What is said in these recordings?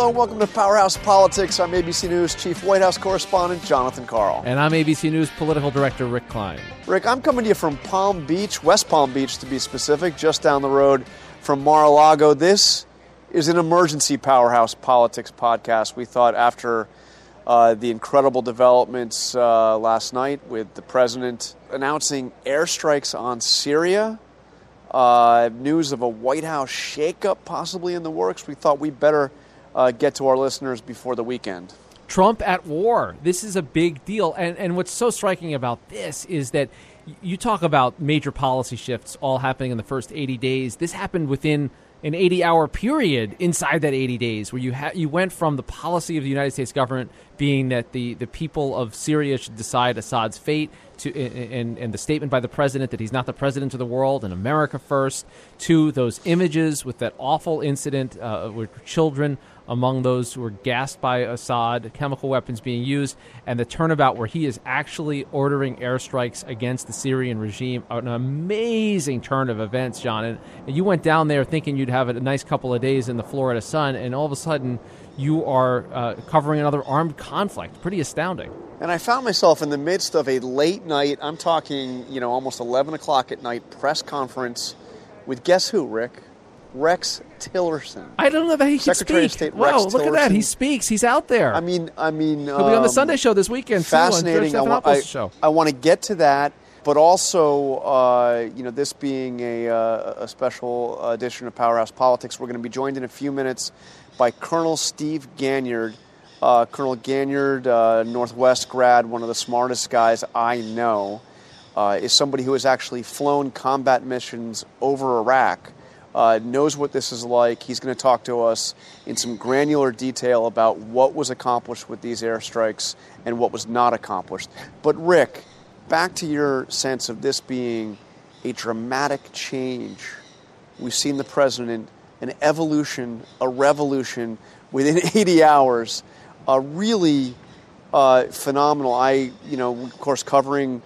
Hello and welcome to Powerhouse Politics. I'm ABC News Chief White House Correspondent Jonathan Karl. And I'm ABC News Political Director Rick Klein. Rick, I'm coming to you from Palm Beach, West Palm Beach to be specific, just down the road from Mar a Lago. This is an emergency Powerhouse Politics podcast. We thought after uh, the incredible developments uh, last night with the president announcing airstrikes on Syria, uh, news of a White House shakeup possibly in the works, we thought we better uh, get to our listeners before the weekend. Trump at war. This is a big deal. And, and what's so striking about this is that you talk about major policy shifts all happening in the first 80 days. This happened within an 80 hour period inside that 80 days where you ha- you went from the policy of the United States government being that the, the people of Syria should decide Assad's fate to and, and the statement by the president that he's not the president of the world and America first to those images with that awful incident uh, with children among those who were gassed by Assad, chemical weapons being used, and the turnabout where he is actually ordering airstrikes against the Syrian regime. An amazing turn of events, Jon. And, and you went down there thinking you'd have a nice couple of days in the Florida sun, and all of a sudden you are uh, covering another armed conflict. Pretty astounding. And I found myself in the midst of a late night, I'm talking, you know, almost 11 o'clock at night press conference with guess who, Rick? Rex Tillerson. I don't know that he can Secretary speak. of State wow, Rex look at that. He speaks. He's out there. I mean, I mean, He'll be on the um, Sunday show this weekend. Fascinating. Too, I, wa- I, show. I want to get to that, but also, uh, you know, this being a, uh, a special edition of Powerhouse Politics, we're going to be joined in a few minutes by Colonel Steve Ganyard. Uh, Colonel Ganyard, uh, Northwest grad, one of the smartest guys I know, uh, is somebody who has actually flown combat missions over Iraq uh, knows what this is like. He's going to talk to us in some granular detail about what was accomplished with these airstrikes and what was not accomplished. But, Rick, back to your sense of this being a dramatic change. We've seen the president, an evolution, a revolution within 80 hours, uh, really uh, phenomenal. I, you know, of course, covering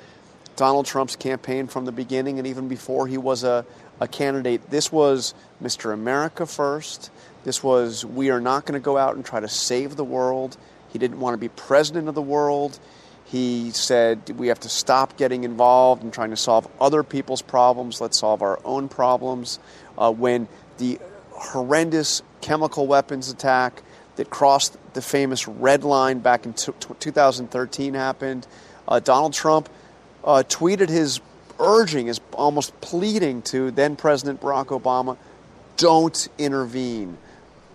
Donald Trump's campaign from the beginning and even before he was a, a candidate. This was Mr. America first. This was we are not going to go out and try to save the world. He didn't want to be president of the world. He said we have to stop getting involved in trying to solve other people's problems. Let's solve our own problems. Uh, when the horrendous chemical weapons attack that crossed the famous red line back in t- t- 2013 happened, uh, Donald Trump uh, tweeted his urging, his almost pleading to then President Barack Obama don't intervene,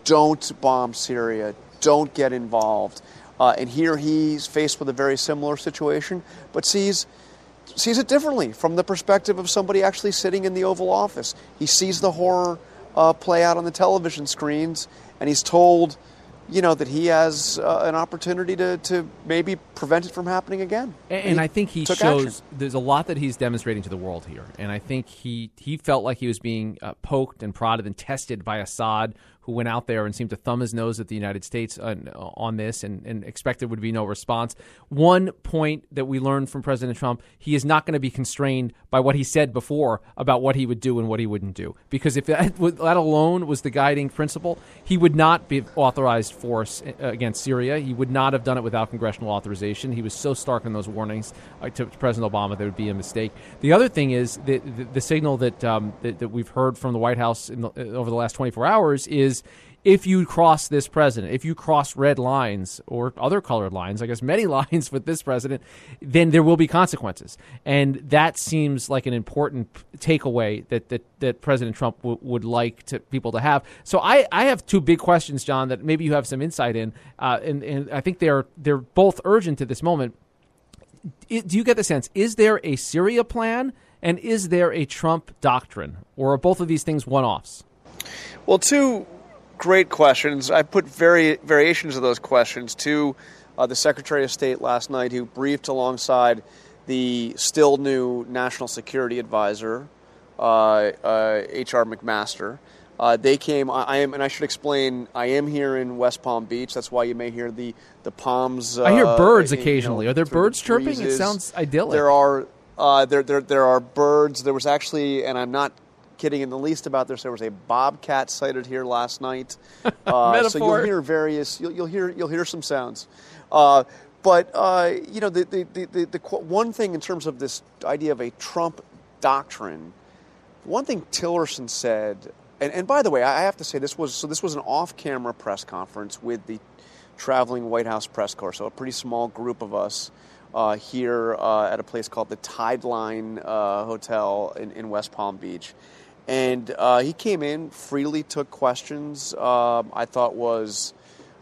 don't bomb Syria, don't get involved. Uh, and here he's faced with a very similar situation, but sees sees it differently from the perspective of somebody actually sitting in the Oval Office. He sees the horror uh, play out on the television screens, and he's told, you know, that he has uh, an opportunity to, to maybe prevent it from happening again. And, and I think he shows action. there's a lot that he's demonstrating to the world here. And I think he, he felt like he was being uh, poked and prodded and tested by Assad, who went out there and seemed to thumb his nose at the United States on, on this and, and expected would be no response. One point that we learned from President Trump he is not going to be constrained by what he said before about what he would do and what he wouldn't do. Because if that, that alone was the guiding principle, he would not be authorized force uh, against Syria. He would not have done it without congressional authorization. He was so stark in those warnings uh, to President Obama that it would be a mistake. The other thing is the, the, the signal that, um, that, that we've heard from the White House the, over the last 24 hours is if you cross this president, if you cross red lines or other colored lines, I guess many lines with this president, then there will be consequences. And that seems like an important takeaway that, that, that President Trump w- would like to, people to have. So I, I have two big questions, Jon, that maybe you have some insight in. Uh, and, and I think they're, they're both urgent at this moment. Do you get the sense? Is there a Syria plan and is there a Trump doctrine? Or are both of these things one offs? Well, two great questions. I put vari- variations of those questions to uh, the Secretary of State last night, who briefed alongside the still new National Security Advisor, uh, uh, H.R. McMaster. Uh, they came. I, I am, and I should explain. I am here in West Palm Beach. That's why you may hear the the palms. I hear uh, birds you know, occasionally. Are there the birds chirping? It sounds idyllic. There are uh, there, there there are birds. There was actually, and I'm not kidding in the least about this. There was a bobcat sighted here last night, uh, so you'll hear various. You'll, you'll, hear you'll hear some sounds. Uh, but uh, you know, the, the, the, the, the one thing in terms of this idea of a Trump doctrine, one thing Tillerson said, and, and by the way, I have to say this was so. This was an off-camera press conference with the traveling White House press corps, so a pretty small group of us uh, here uh, at a place called the Tideline uh, Hotel in, in, West Palm Beach. And uh, he came in, freely took questions. Um, I thought was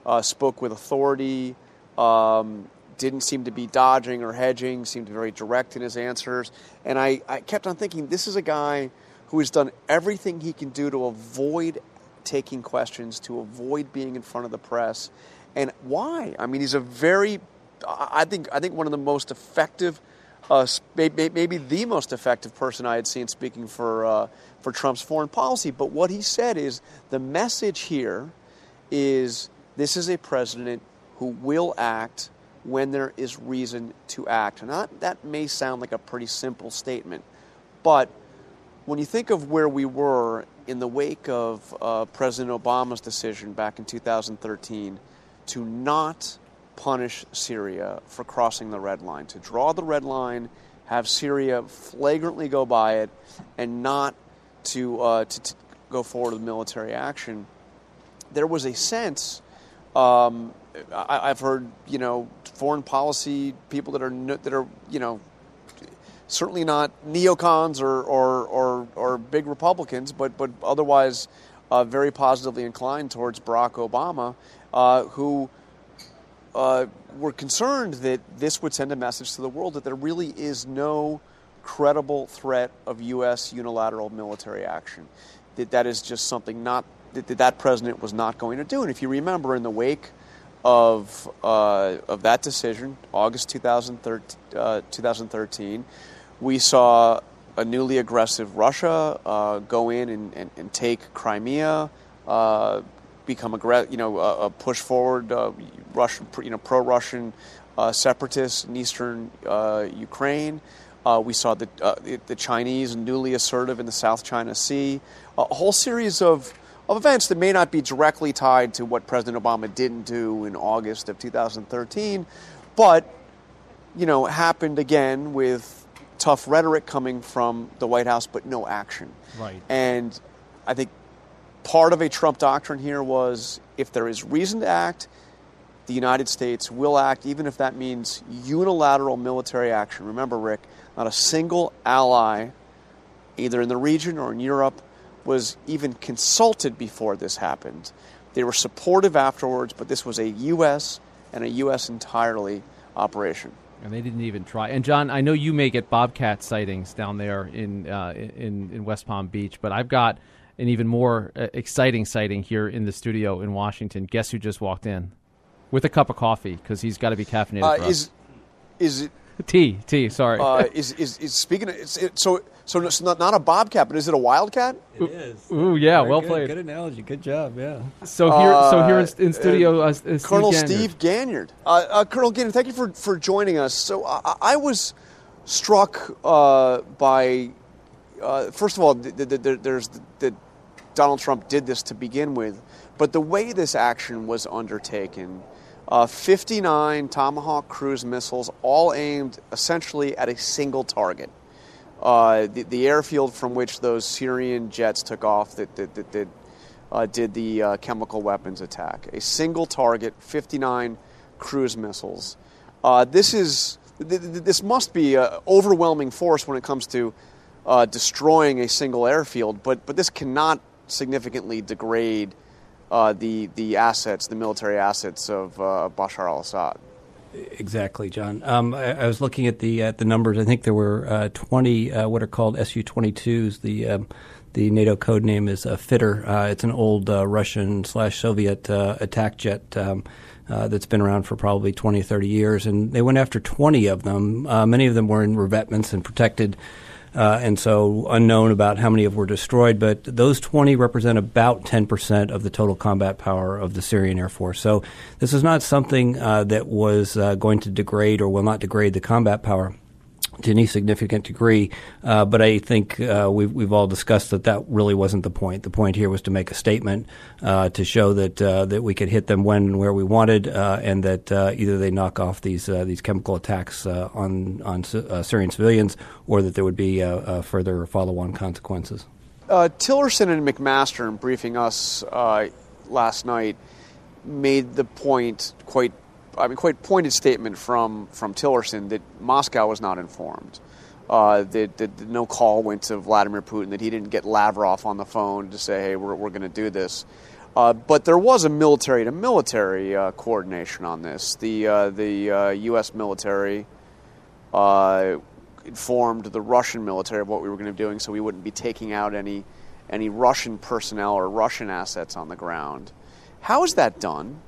uh, spoke with authority. Um, didn't seem to be dodging or hedging. Seemed very direct in his answers. And I, I kept on thinking, this is a guy who has done everything he can do to avoid taking questions, to avoid being in front of the press. And why? I mean, he's a very I think I think one of the most effective, uh, maybe the most effective person I had seen speaking for uh, for Trump's foreign policy. But what he said is the message here is this is a president who will act when there is reason to act. And that, may sound like a pretty simple statement, but when you think of where we were in the wake of uh, President Obama's decision back in 2013 to not punish Syria for crossing the red line, to draw the red line, have Syria flagrantly go by it, and not to, uh, to, to, go forward with military action. There was a sense. Um, I, have heard, you know, foreign policy people that are that are, you know, certainly not neocons or or, or, or big Republicans, but but otherwise uh, very positively inclined towards Barack Obama, uh, who uh, were concerned that this would send a message to the world that there really is no credible threat of U.S. unilateral military action. That that is just something not that that president was not going to do. And if you remember, in the wake of uh, of that decision, August 2013, uh, 2013 we saw a newly aggressive Russia uh, go in and, and, and take Crimea, uh, become aggressive, you know, uh, push forward uh, Russian, you know, pro-Russian uh, separatists in eastern Ukraine. Uh, we saw the, uh, the Chinese newly assertive in the South China Sea. a whole series of, of events that may not be directly tied to what President Obama didn't do in August of 2013, but you know happened again with tough rhetoric coming from the White House, but no action. Right. And I think part of a Trump doctrine here was if there is reason to act, the United States will act, even if that means unilateral military action. Remember, Rick, not a single ally, either in the region or in Europe, was even consulted before this happened. They were supportive afterwards, but this was a U.S. and a U.S. entirely operation. And they didn't even try. And Jon, I know you may get bobcat sightings down there in uh, in in West Palm Beach, but I've got an even more uh, exciting sighting here in the studio in Washington. Guess who just walked in with a cup of coffee because he's got to be caffeinated. Uh, is is it tea? Tea. Sorry. Uh, is, is is speaking? Of, it's, it, so so it's not not a bobcat, but is it a wildcat? It is. Ooh, yeah, Very well good, played. Good analogy. Good job. Yeah. So here, so here in, in uh, studio, uh, Steve Colonel Ganyard. Steve Ganyard. Colonel Ganyard, thank you for for joining us. So I, I was struck by. first of all, the, the, the, there's the Donald Trump did this to begin with, but the way this action was undertaken, uh, 59 Tomahawk cruise missiles, all aimed essentially at a single target. Uh, the, the, airfield from which those Syrian jets took off that, that, that, that uh, did the uh, chemical weapons attack. A single target, 59 cruise missiles. Uh, this is this must be an overwhelming force when it comes to uh, destroying a single airfield, but but this cannot significantly degrade uh, the the assets, the military assets of uh, Bashar al-Assad. Exactly, John. Um, I, I, was looking at the at the numbers. I think there were uh, 20 uh, what are called Su-22s. The um, the NATO code name is uh, Fitter. Uh, it's an old Russian slash Soviet attack jet. Um, that's been around for probably 20 or 30 years. And they went after 20 of them. Many of them were in revetments and protected uh, and so unknown about how many of were destroyed, but those 20 represent about 10% of the total combat power of the Syrian Air Force. So this is not something uh, that was uh, going to degrade or will not degrade the combat power to any significant degree. Uh, but I think uh, we've, we've all discussed that that really wasn't the point. The point here was to make a statement uh, to show that uh, that we could hit them when and where we wanted, uh, and that uh, either they knock off these these chemical attacks on on Syrian civilians, or that there would be further follow-on consequences. Tillerson and McMaster, in briefing us last night, made the point quite I mean, quite pointed statement from from Tillerson that Moscow was not informed. Uh, that, that, that, no call went to Vladimir Putin, that he didn't get Lavrov on the phone to say, hey, we're, we're going to do this. Uh, but there was a military to military uh, coordination on this. The, uh, the U.S. Uh, military informed the Russian military of what we were going to be doing so we wouldn't be taking out any, any Russian personnel or Russian assets on the ground. How is that done?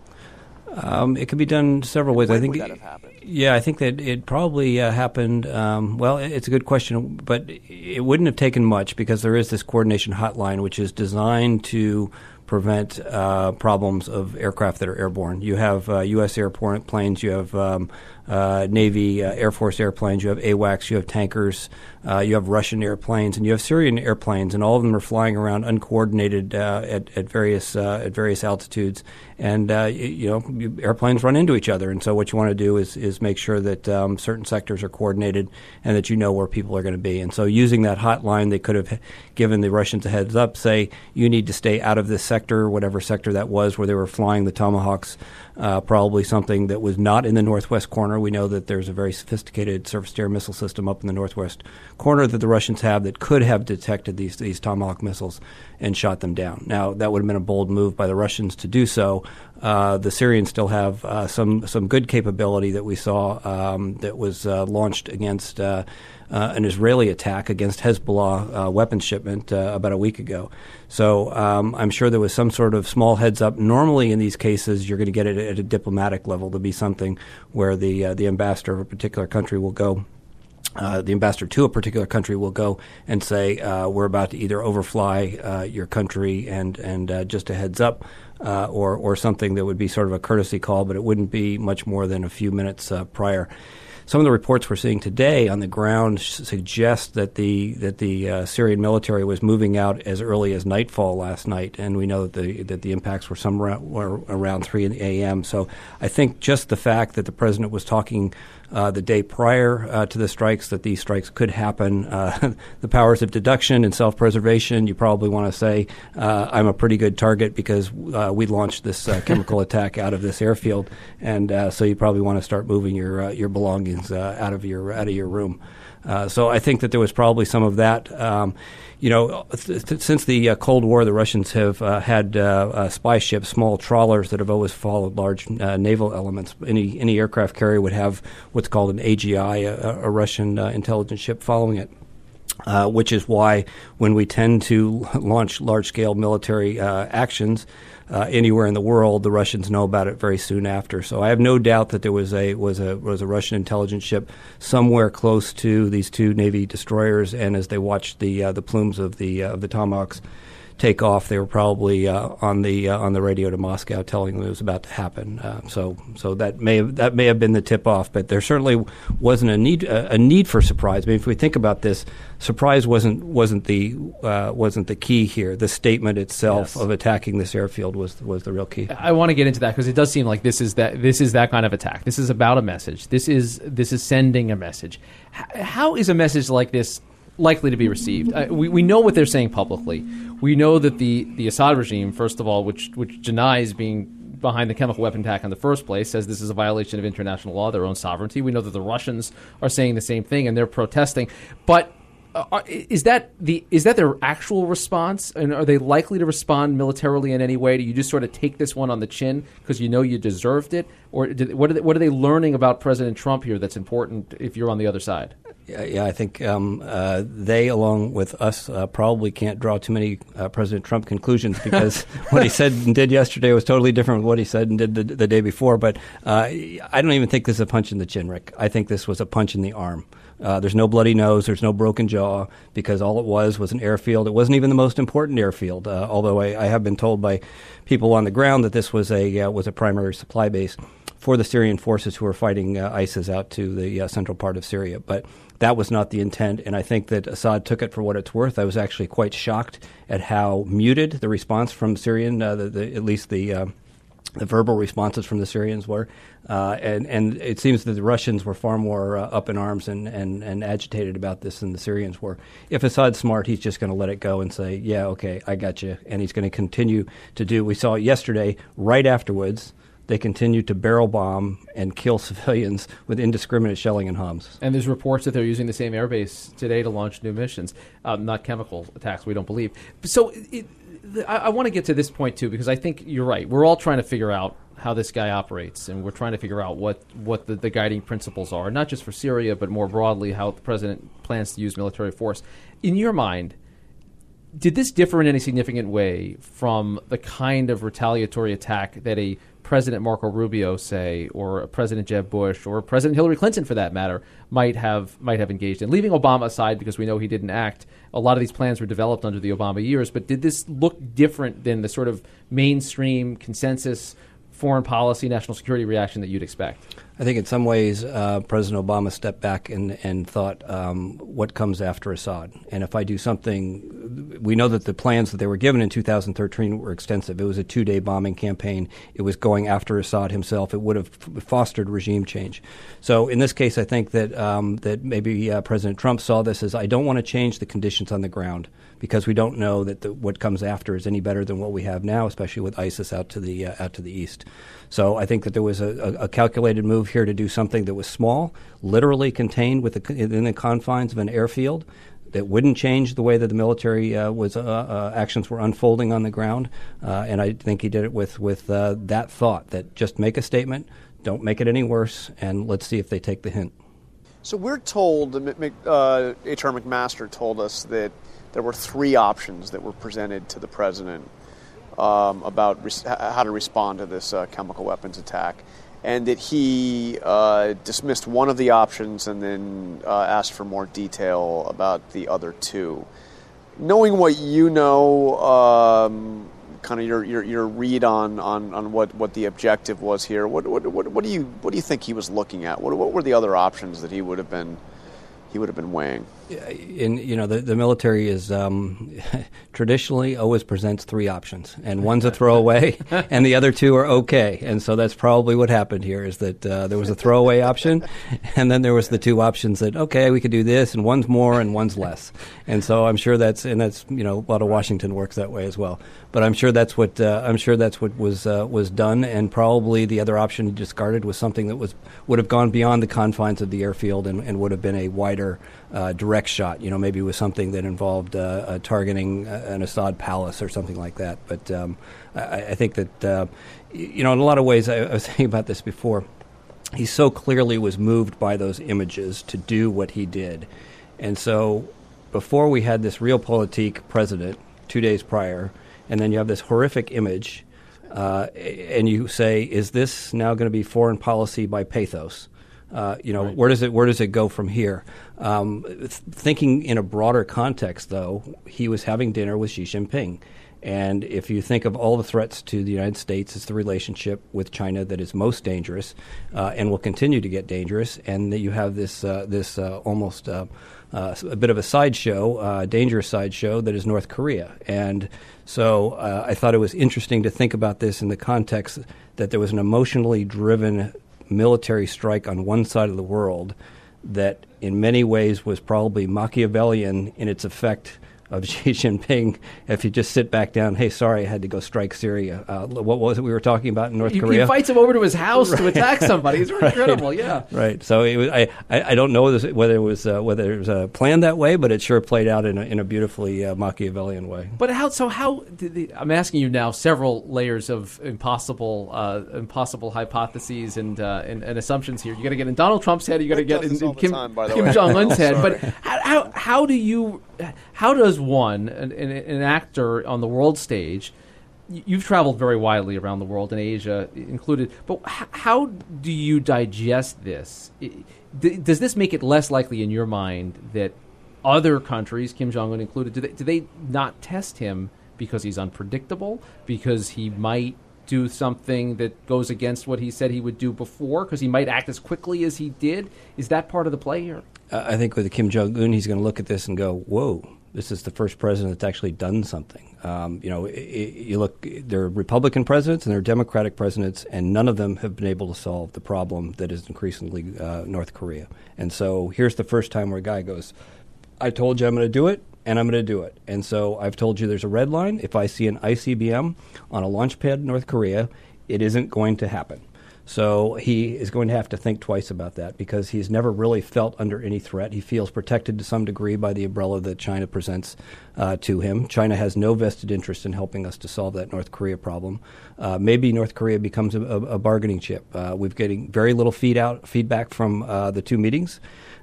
Um, it could be done several ways. When I think. Yeah, I think that it probably uh, happened. Um, well, it's a good question, but it wouldn't have taken much because there is this coordination hotline, which is designed to prevent uh, problems of aircraft that are airborne. You have uh, U.S. airplanes, you have um, uh, Navy, uh, Air Force airplanes, you have AWACS, you have tankers, uh, you have Russian airplanes, and you have Syrian airplanes, and all of them are flying around uncoordinated uh, at, at various uh, at various altitudes. And uh, you know, airplanes run into each other, and so what you want to do is is make sure that um, certain sectors are coordinated and that you know where people are going to be. And so, using that hotline, they could have given the Russians a heads up, say you need to stay out of this sector, whatever sector that was, where they were flying the tomahawks probably something that was not in the northwest corner. We know that there's a very sophisticated surface to air missile system up in the northwest corner that the Russians have that could have detected these, these Tomahawk missiles and shot them down. Now, that would have been a bold move by the Russians to do so. Uh, the Syrians still have uh, some, some good capability that we saw um, that was uh, launched against. Uh, uh, an Israeli attack against Hezbollah weapons shipment about a week ago. So um, I'm sure there was some sort of small heads up. Normally, in these cases, you're going to get it at a diplomatic level to be something where the the ambassador of a particular country will go. Uh, the ambassador to a particular country will go and say, uh, "We're about to either overfly uh, your country, and and just a heads up, uh, or or something that would be sort of a courtesy call, but it wouldn't be much more than a few minutes prior." some of the reports we're seeing today on the ground suggest that the that the uh, Syrian military was moving out as early as nightfall last night, and we know that the that the impacts were somewhere were around 3 a.m. So I think just the fact that the president was talking uh, the day prior uh, to the strikes that these strikes could happen. Uh, the powers of deduction and self preservation, you probably want to say, uh, I'm a pretty good target because uh, we launched this uh, chemical attack out of this airfield. And so you probably want to start moving your, your belongings out, of your, out of your room. So I think that there was probably some of that. Um, you know, th- th- since the uh, Cold War, the Russians have uh, had uh, uh spy ships, small trawlers that have always followed large uh, naval elements. Any any aircraft carrier would have what's called an AGI, a, a Russian uh, intelligence ship following it. which is why when we tend to launch large scale military actions, uh, anywhere in the world, the Russians know about it very soon after. So I have no doubt that there was a was a was a Russian intelligence ship somewhere close to these two Navy destroyers, and as they watched the uh, the plumes of the uh, of the Tomahawks take off, they were probably uh, on the uh, on the radio to Moscow telling them it was about to happen. Uh, so so that may have, that may have been the tip off, but there certainly wasn't a need a, a need for surprise. I mean, if we think about this, surprise wasn't wasn't the uh, wasn't the key here. The statement itself yes. of attacking this airfield was was the real key. I want to get into that because it does seem like this is that this is that kind of attack. This is about a message. This is this is sending a message. H- how is a message like this likely to be received. Uh, we, we know what they're saying publicly. We know that the, the Assad regime, first of all, which which denies being behind the chemical weapon attack in the first place, says this is a violation of international law, their own sovereignty. We know that the Russians are saying the same thing and they're protesting. But uh, is that the is that their actual response, and are they likely to respond militarily in any way? Do you just sort of take this one on the chin because you know you deserved it, or did, what are they, what are they learning about President Trump here that's important if you're on the other side? Yeah, I think um, uh, they, along with us, uh, probably can't draw too many uh, President Trump conclusions because what he said and did yesterday was totally different from what he said and did the, the day before. But uh, I don't even think this is a punch in the chin, Rick. I think this was a punch in the arm. Uh, there's no bloody nose. There's no broken jaw because all it was was an airfield. It wasn't even the most important airfield, uh, although I, I, have been told by people on the ground that this was a uh, was a primary supply base for the Syrian forces who are fighting uh, ISIS out to the uh, central part of Syria. But that was not the intent, and I think that Assad took it for what it's worth. I was actually quite shocked at how muted the response from Syrian, uh, the, the, at least the uh, the verbal responses from the Syrians were, uh, and and it seems that the Russians were far more uh, up in arms and, and, and agitated about this than the Syrians were. If Assad's smart, he's just going to let it go and say, "Yeah, okay, I got you," and he's going to continue to do. We saw it yesterday, right afterwards. They continue to barrel bomb and kill civilians with indiscriminate shelling and Homs. And there's reports that they're using the same airbase today to launch new missions, um, not chemical attacks. We don't believe. So it, I, I want to get to this point too because I think you're right. We're all trying to figure out how this guy operates, and we're trying to figure out what what the, the guiding principles are, not just for Syria, but more broadly how the president plans to use military force. In your mind, did this differ in any significant way from the kind of retaliatory attack that a President Marco Rubio, say, or President Jeb Bush, or President Hillary Clinton, for that matter, might have might have engaged in. Leaving Obama aside, because we know he didn't act. A lot of these plans were developed under the Obama years, but did this look different than the sort of mainstream consensus foreign policy, national security reaction that you'd expect? I think in some ways, uh, President Obama stepped back and, and thought, um, what comes after Assad? And if I do something, we know that the plans that they were given in 2013 were extensive. It was a two day bombing campaign, it was going after Assad himself. It would have fostered regime change. So in this case, I think that, um, that maybe uh, President Trump saw this as I don't want to change the conditions on the ground because we don't know that the, what comes after is any better than what we have now, especially with ISIS out to the uh, out to the east. So I think that there was a, a, calculated move here to do something that was small, literally contained within the confines of an airfield. That wouldn't change the way that the military uh, was uh, uh, actions were unfolding on the ground, uh, and I think he did it with with uh, that thought that just make a statement, don't make it any worse, and let's see if they take the hint. So we're told, uh, H.R. McMaster told us that there were three options that were presented to the president um, about res- how to respond to this uh, chemical weapons attack, and that he uh, dismissed one of the options and then uh, asked for more detail about the other two. Knowing what you know, um, kind of your, your, your read on, on, on what, what the objective was here, what, what, what, what, do you, what do you think he was looking at? What, what were the other options that he would have been, he would have been weighing? In you know the, the military is um, traditionally always presents three options and one's a throwaway and the other two are okay. And so that's probably what happened here is that uh, there was a throwaway option and then there was the two options that okay we could do this and one's more and one's less. And so I'm sure that's and that's you know a lot of Washington works that way as well. But I'm sure that's what uh, I'm sure that's what was uh, was done and probably the other option discarded was something that was would have gone beyond the confines of the airfield and, and would have been a wider uh, direct shot. You know, maybe it was something that involved uh, uh, targeting an Assad palace or something like that. But um, I, I, think that, uh, you know, in a lot of ways, I, I was thinking about this before. He so clearly was moved by those images to do what he did. And so before we had this realpolitik president two days prior, and then you have this horrific image, uh, and you say, is this now going to be foreign policy by pathos? Uh, you know, right. where does it where does it go from here? Um, th- thinking in a broader context, though, he was having dinner with Xi Jinping. And if you think of all the threats to the United States, it's the relationship with China that is most dangerous uh, and will continue to get dangerous. And that you have this uh, this uh, almost uh, uh, a bit of a sideshow, uh, dangerous sideshow that is North Korea. And so I thought it was interesting to think about this in the context that there was an emotionally driven military strike on one side of the world that in many ways was probably Machiavellian in its effect of Xi Jinping if you just sit back down. Hey, sorry, I had to go strike Syria. Uh, what was it we were talking about in North he, Korea? He invites him over to his house right. to attack somebody. It's right. incredible. Yeah, right. So it was, I, I, I don't know whether it was uh, whether it was uh, planned that way, but it sure played out in a, in a beautifully uh, Machiavellian way. But how? So how? The, I'm asking you now several layers of impossible uh, impossible hypotheses and, uh, and, and assumptions here. You got to get in Donald Trump's head. You got to get in, in Kim, Kim Jong Un's head. But how, how how do you how does one, an, an, actor on the world stage, you've traveled very widely around the world and Asia included, but how do you digest this? Does this make it less likely in your mind that other countries, Kim Jong Un included, do they, do they not test him because he's unpredictable, because he might do something that goes against what he said he would do before, because he might act as quickly as he did? Is that part of the play here? I think with Kim Jong Un, he's going to look at this and go, "Whoa, this is the first president that's actually done something." Um, you know, it, it, you look, there are Republican presidents and there are Democratic presidents, and none of them have been able to solve the problem that is increasingly uh, North Korea. And so here's the first time where a guy goes, "I told you I'm going to do it." And I'm going to do it. And so I've told you there's a red line. If I see an ICBM on a launch pad in North Korea, it isn't going to happen. So he is going to have to think twice about that because he's never really felt under any threat. He feels protected to some degree by the umbrella that China presents uh, to him. China has no vested interest in helping us to solve that North Korea problem. Uh, maybe North Korea becomes a, a bargaining chip. Uh, we're getting very little feed out, feedback from uh, the two meetings.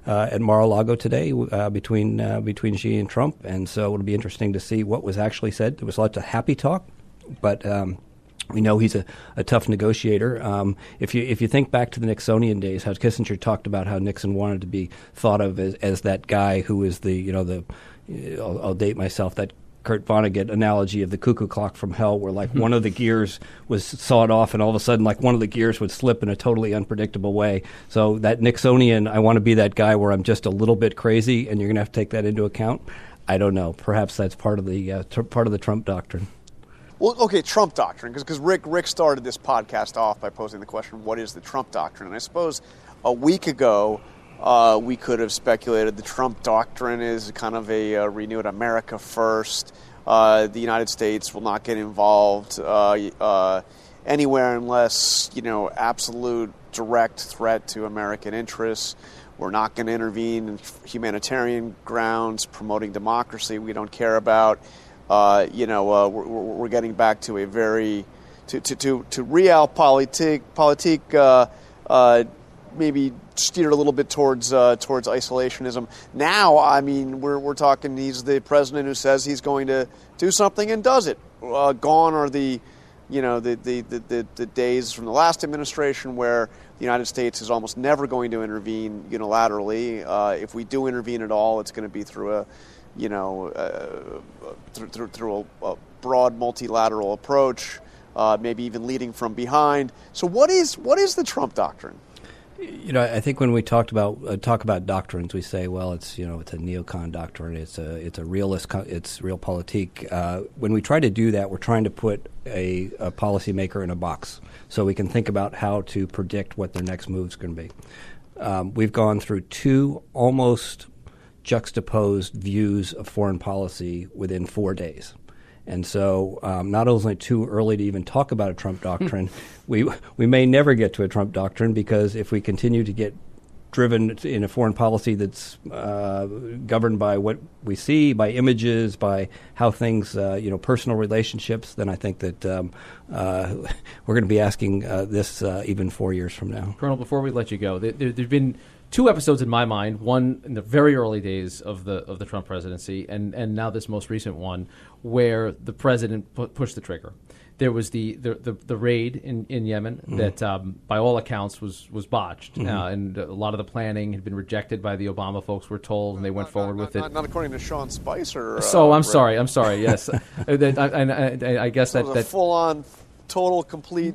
Uh, at Mar-a-Lago today uh, between between Xi and Trump, and so it'll be interesting to see what was actually said. There was lots of happy talk, but um, we know he's a, a tough negotiator. Um, if you if you think back to the Nixonian days, how Kissinger talked about how Nixon wanted to be thought of as, as that guy who is the you know the I'll, I'll date myself that Kurt Vonnegut analogy of the cuckoo clock from hell, where like one of the gears was sawed off, and all of a sudden, like one of the gears would slip in a totally unpredictable way. So that Nixonian, I want to be that guy where I'm just a little bit crazy, and you're going to have to take that into account. I don't know. Perhaps that's part of the uh, tr- part of the Trump doctrine. Well, okay, Trump doctrine, because Rick Rick started this podcast off by posing the question, "What is the Trump doctrine?" And I suppose a week ago uh, we could have speculated the Trump doctrine is kind of a, a renewed America first. Uh, the United States will not get involved uh, uh anywhere unless you know absolute direct threat to American interests. We're not going to intervene in humanitarian grounds, promoting democracy. We don't care about uh, you know, uh, we're, we're, getting back to a very to to to, to realpolitik uh, uh, maybe steered a little bit towards uh, towards isolationism. Now, I mean, we're we're talking. He's the president who says he's going to do something and does it. Uh, gone are the you know the, the, the, the, days from the last administration where the United States is almost never going to intervene unilaterally. Uh, if we do intervene at all, it's going to be through a you know, uh, through, through, through a, a, broad multilateral approach, uh, maybe even leading from behind. So, what is what is the Trump doctrine? You know, I think when we talked about uh, talk about doctrines, we say, well, it's you know, it's a neocon doctrine, it's a it's a realist, it's realpolitik. Uh, when we try to do that, we're trying to put a, a policymaker in a box, so we can think about how to predict what their next move is going to be. Um, we've gone through two almost juxtaposed views of foreign policy within four days. And so, um, not only too early to even talk about a Trump doctrine, we we may never get to a Trump doctrine because if we continue to get driven in a foreign policy that's uh, governed by what we see, by images, by how things, uh, you know, personal relationships, then I think that um, uh, we're going to be asking uh, this uh, even four years from now. Colonel, before we let you go, there, there, there've been two episodes in my mind. One in the very early days of the of the Trump presidency, and and now this most recent one, where the president pu- pushed the trigger. There was the the, the, the raid in, in Yemen mm-hmm. that, um, by all accounts, was was botched, mm-hmm. uh, and a lot of the planning had been rejected by the Obama folks. We're told, and they went not, forward not, with not, it. Not according to Sean Spicer. So uh, I'm sorry. I'm sorry. Yes, I, I, I, I, guess that, that full on, total, complete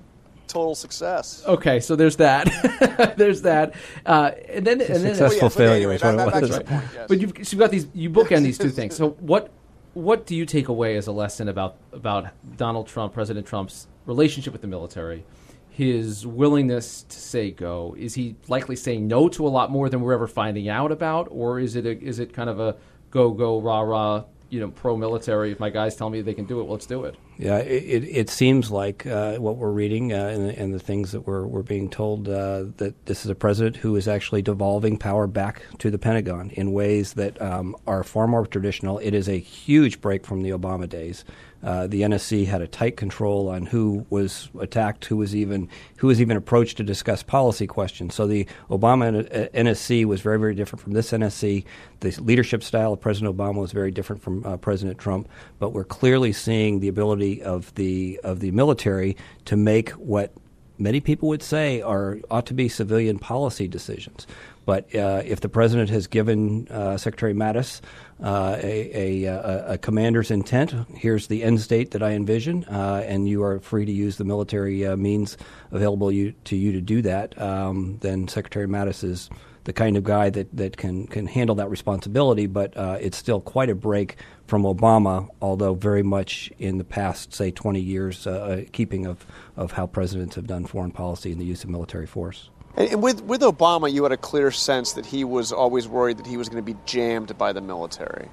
total success. Okay, so there's that. there's that. Uh, and then, and then successful failure is what it was. Right. Point, yes. But you've, so you've got these. You bookend these two things. So what what do you take away as a lesson about about Donald Trump, President Trump's relationship with the military? His willingness to say go is he likely saying no to a lot more than we're ever finding out about, or is it a, is it kind of a go go rah rah you know pro military? If my guys tell me they can do it, well, let's do it. Yeah, it, it seems like uh, what we're reading uh, and, and, the things that we're, we're being told uh, that this is a president who is actually devolving power back to the Pentagon in ways that um, are far more traditional. It is a huge break from the Obama days. Uh, the NSC had a tight control on who was attacked, who was even who was even approached to discuss policy questions. So the Obama NSC was very very different from this NSC. The leadership style of President Obama was very different from uh, President Trump. But we're clearly seeing the ability of the of the military to make what many people would say are ought to be civilian policy decisions. But uh, if the president has given uh, Secretary Mattis uh, a, a, a, commander's intent, here's the end state that I envision, uh, and you are free to use the military uh, means available you, to you to do that, um, then Secretary Mattis is the kind of guy that, that can, can handle that responsibility, but uh, it's still quite a break from Obama, although very much in the past, say, 20 years, uh, uh, keeping of, of how presidents have done foreign policy and the use of military force. And with with Obama, you had a clear sense that he was always worried that he was going to be jammed by the military,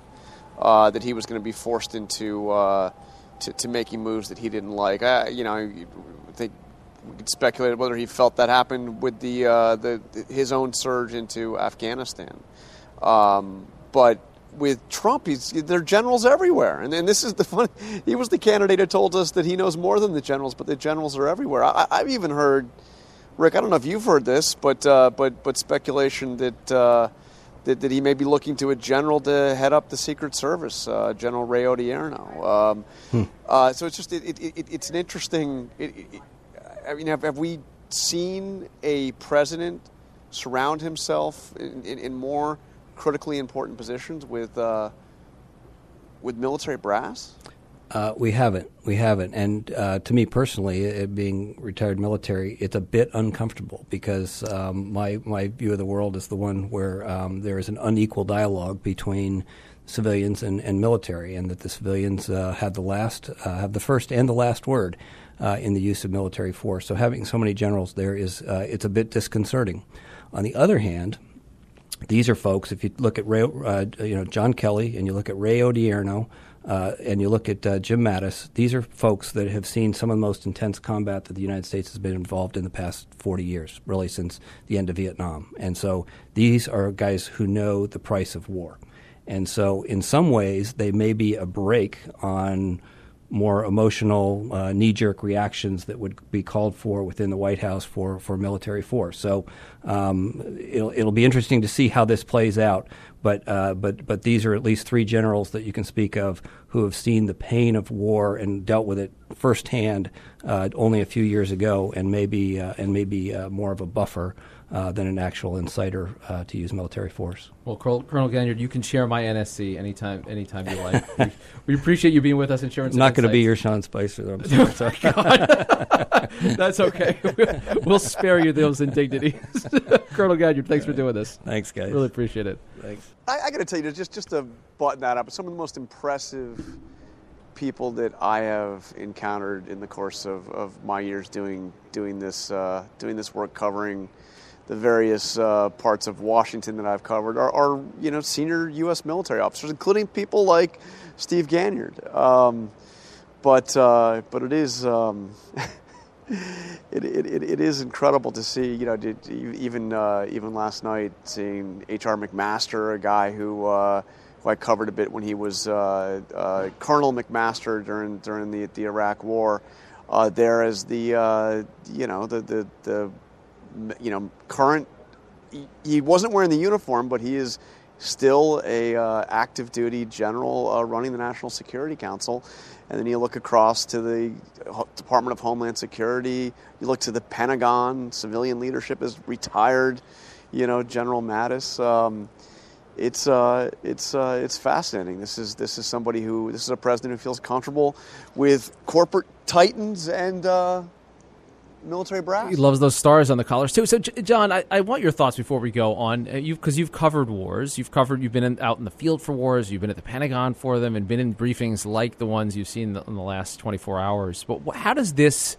uh, that he was going to be forced into uh, to, to, making moves that he didn't like. Uh, you know, I think we could speculate whether he felt that happened with the, uh, the his own surge into Afghanistan. Um, but with Trump, he's, there are generals everywhere, and, and this is the fun. He was the candidate who told us that he knows more than the generals, but the generals are everywhere. I, I've even heard, Rick. I don't know if you've heard this, but uh, but but speculation that. Uh, that, that, he may be looking to a general to head up the Secret Service, uh, General Ray Odierno. Um, hmm. uh, so it's just it, it, it, it's an interesting. I mean, have, have, we seen a president surround himself in, in, in more critically important positions with uh, with military brass? Uh, we haven't. We haven't. And uh, to me personally, it being retired military, it's a bit uncomfortable because um, my, my view of the world is the one where um, there is an unequal dialogue between civilians and, and military, and that the civilians uh, have the last, uh, have the first and the last word uh, in the use of military force. So having so many generals there is, uh, it's a bit disconcerting. On the other hand, these are folks. If you look at Ray, you know John Kelly, and you look at Ray Odierno, uh, and you look at uh, Jim Mattis, these are folks that have seen some of the most intense combat that the United States has been involved in the past 40 years, really since the end of Vietnam. And so these are guys who know the price of war. And so, in some ways, they may be a brake on more emotional, uh, knee jerk reactions that would be called for within the White House for, for military force. So um, it'll, it'll be interesting to see how this plays out. But, uh, but, but these are at least three generals that you can speak of who have seen the pain of war and dealt with it firsthand uh, only a few years ago, and maybe, uh, and maybe uh, more of a buffer uh, than an actual insider uh, to use military force. Well, Colonel, Colonel Ganyard, you can share my NSC anytime, anytime you like. we, we, appreciate you being with us, Insurance. Not going to be your Sean Spicer. I'm sorry. That's okay. we'll spare you those indignities. Colonel Ganyard, thanks for doing this. Thanks, guys. Really appreciate it. Thanks. I, I got to tell you, just just to button that up, some of the most impressive people that I have encountered in the course of, of my years doing doing this uh, doing this work covering the various uh, parts of Washington that I've covered are, are, you know senior U.S. military officers, including people like Steve Ganyard. Um, but uh, but it is um, it, it, it is incredible to see. You know, even uh, even last night seeing H.R. McMaster, a guy who. Uh, who I covered a bit when he was uh, uh, Colonel McMaster during during the the Iraq War, there as the you know the the, the you know, current. He wasn't wearing the uniform, but he is still a uh, active duty general uh, running the National Security Council. And then you look across to the Department of Homeland Security. You look to the Pentagon. Civilian leadership is retired. You know, General Mattis. Um, it's uh, it's uh, it's fascinating. This is this is somebody who this is a president who feels comfortable with corporate titans and uh, military brass. He loves those stars on the collars too. So, Jon, I, I want your thoughts before we go on. Uh, you because you've covered wars, you've covered, you've been in, out in the field for wars, you've been at the Pentagon for them, and been in briefings like the ones you've seen in the, in the last twenty four hours. But how does this?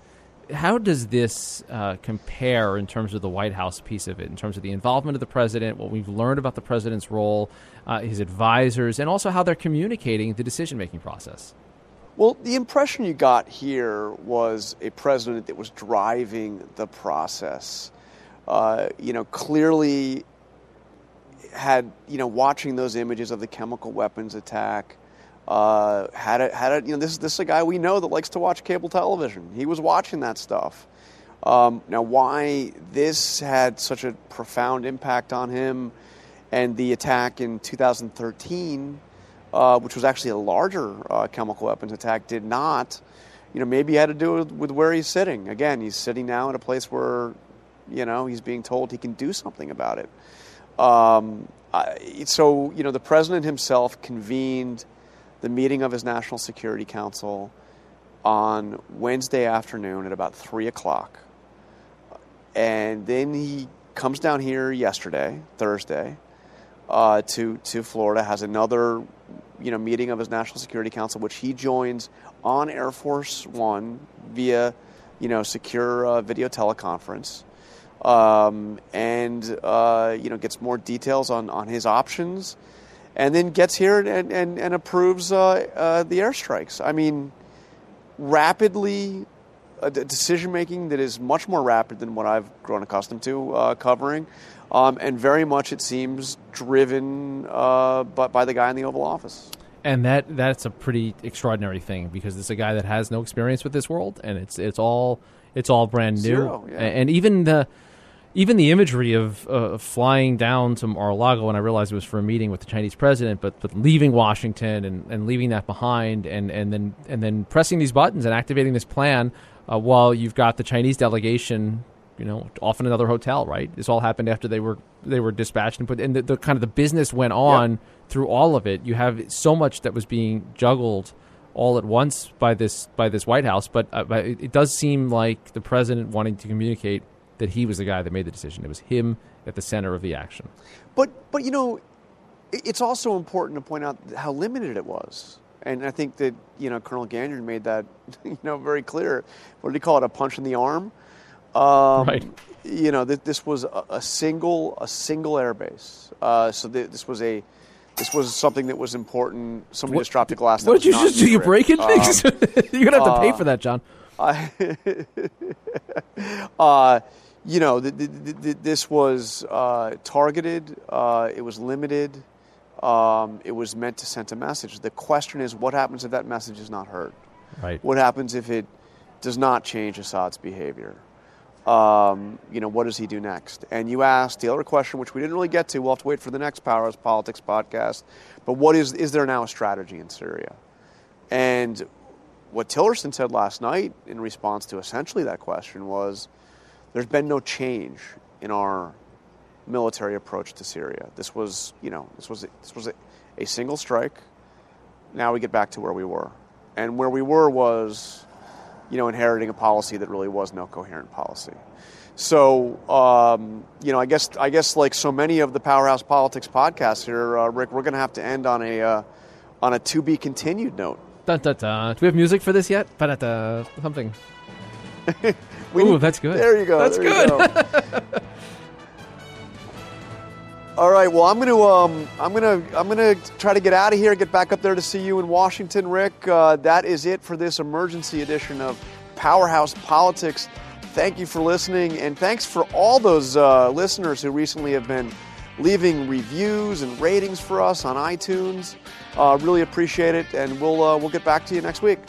How does this uh, compare in terms of the White House piece of it, in terms of the involvement of the president, what we've learned about the president's role, uh, his advisors, and also how they're communicating the decision making process? Well, the impression you got here was a president that was driving the process. Uh, you know, clearly had you know watching those images of the chemical weapons attack. Uh, had it had it you know this this is a guy we know that likes to watch cable television. He was watching that stuff. Um, now, why this had such a profound impact on him, and the attack in 2013 uh, which was actually a larger uh, chemical weapons attack, did not. You know, maybe had to do with, with where he's sitting. Again, he's sitting now in a place where, you know, he's being told he can do something about it. Um, I, so, you know, the president himself convened the meeting of his National Security Council on Wednesday afternoon at about 3 o'clock. And then he comes down here yesterday, Thursday, uh, to to Florida. Has another, you know, meeting of his National Security Council, which he joins on Air Force One via, you know, secure uh, video teleconference, um, and uh, you know gets more details on on his options, and then gets here and and, and approves uh, uh, the airstrikes. I mean, rapidly decision making that is much more rapid than what I've grown accustomed to uh, covering, um, and very much it seems driven uh, by, by the guy in the Oval Office. And that that's a pretty extraordinary thing because it's a guy that has no experience with this world, and it's it's all it's all brand new. Zero, yeah. And even the even the imagery of uh, flying down to Mar-a-Lago, and I realized it was for a meeting with the Chinese president, but but leaving Washington and, and leaving that behind, and, and then and then pressing these buttons and activating this plan uh, while you've got the Chinese delegation, you know, off in another hotel. Right, this all happened after they were they were dispatched and put, and the, the kind of the business went on yep. through all of it. You have so much that was being juggled all at once by this by this White House, but, uh, but it, it does seem like the president wanting to communicate that he was the guy that made the decision. It was him at the center of the action. But but you know, it's also important to point out how limited it was. And I think that you know Colonel Ganyard made that you know very clear. What did he call it? A punch in the arm. Um, right. You know, th- this was a, a, single a single airbase. Uh, so th- this was a this was something that was important. Somebody what, just dropped a glass. What did you just do? You break it? Um, You're gonna have to pay for that, Jon. I, uh, you know, this was uh, targeted. Uh, it was limited. Um, it was meant to send a message. The question is, what happens if that message is not heard? Right. What happens if it does not change Assad's behavior? Um, you know, what does he do next? And you asked the other question, which we didn't really get to. We'll have to wait for the next Powerhouse Politics podcast. But what is is there now a strategy in Syria? And what Tillerson said last night in response to essentially that question was, there's been no change in our military approach to Syria. This was, you know, this was this was a, a single strike. Now we get back to where we were, and where we were was, you know, inheriting a policy that really was no coherent policy. So, um, you know, I guess I guess like so many of the Powerhouse Politics podcasts here, uh, Rick, we're going to have to end on a uh, on a to be continued note. Dun, dun, dun. Do we have music for this yet? Something. we, Ooh, that's good. There you go. That's good. All right. Well, I'm to um, I'm to I'm to try to get out of here, get back up there to see you in Washington, Rick. Uh, that is it for this emergency edition of Powerhouse Politics. Thank you for listening, and thanks for all those uh, listeners who recently have been leaving reviews and ratings for us on iTunes. Uh, really appreciate it, and we'll uh, we'll get back to you next week.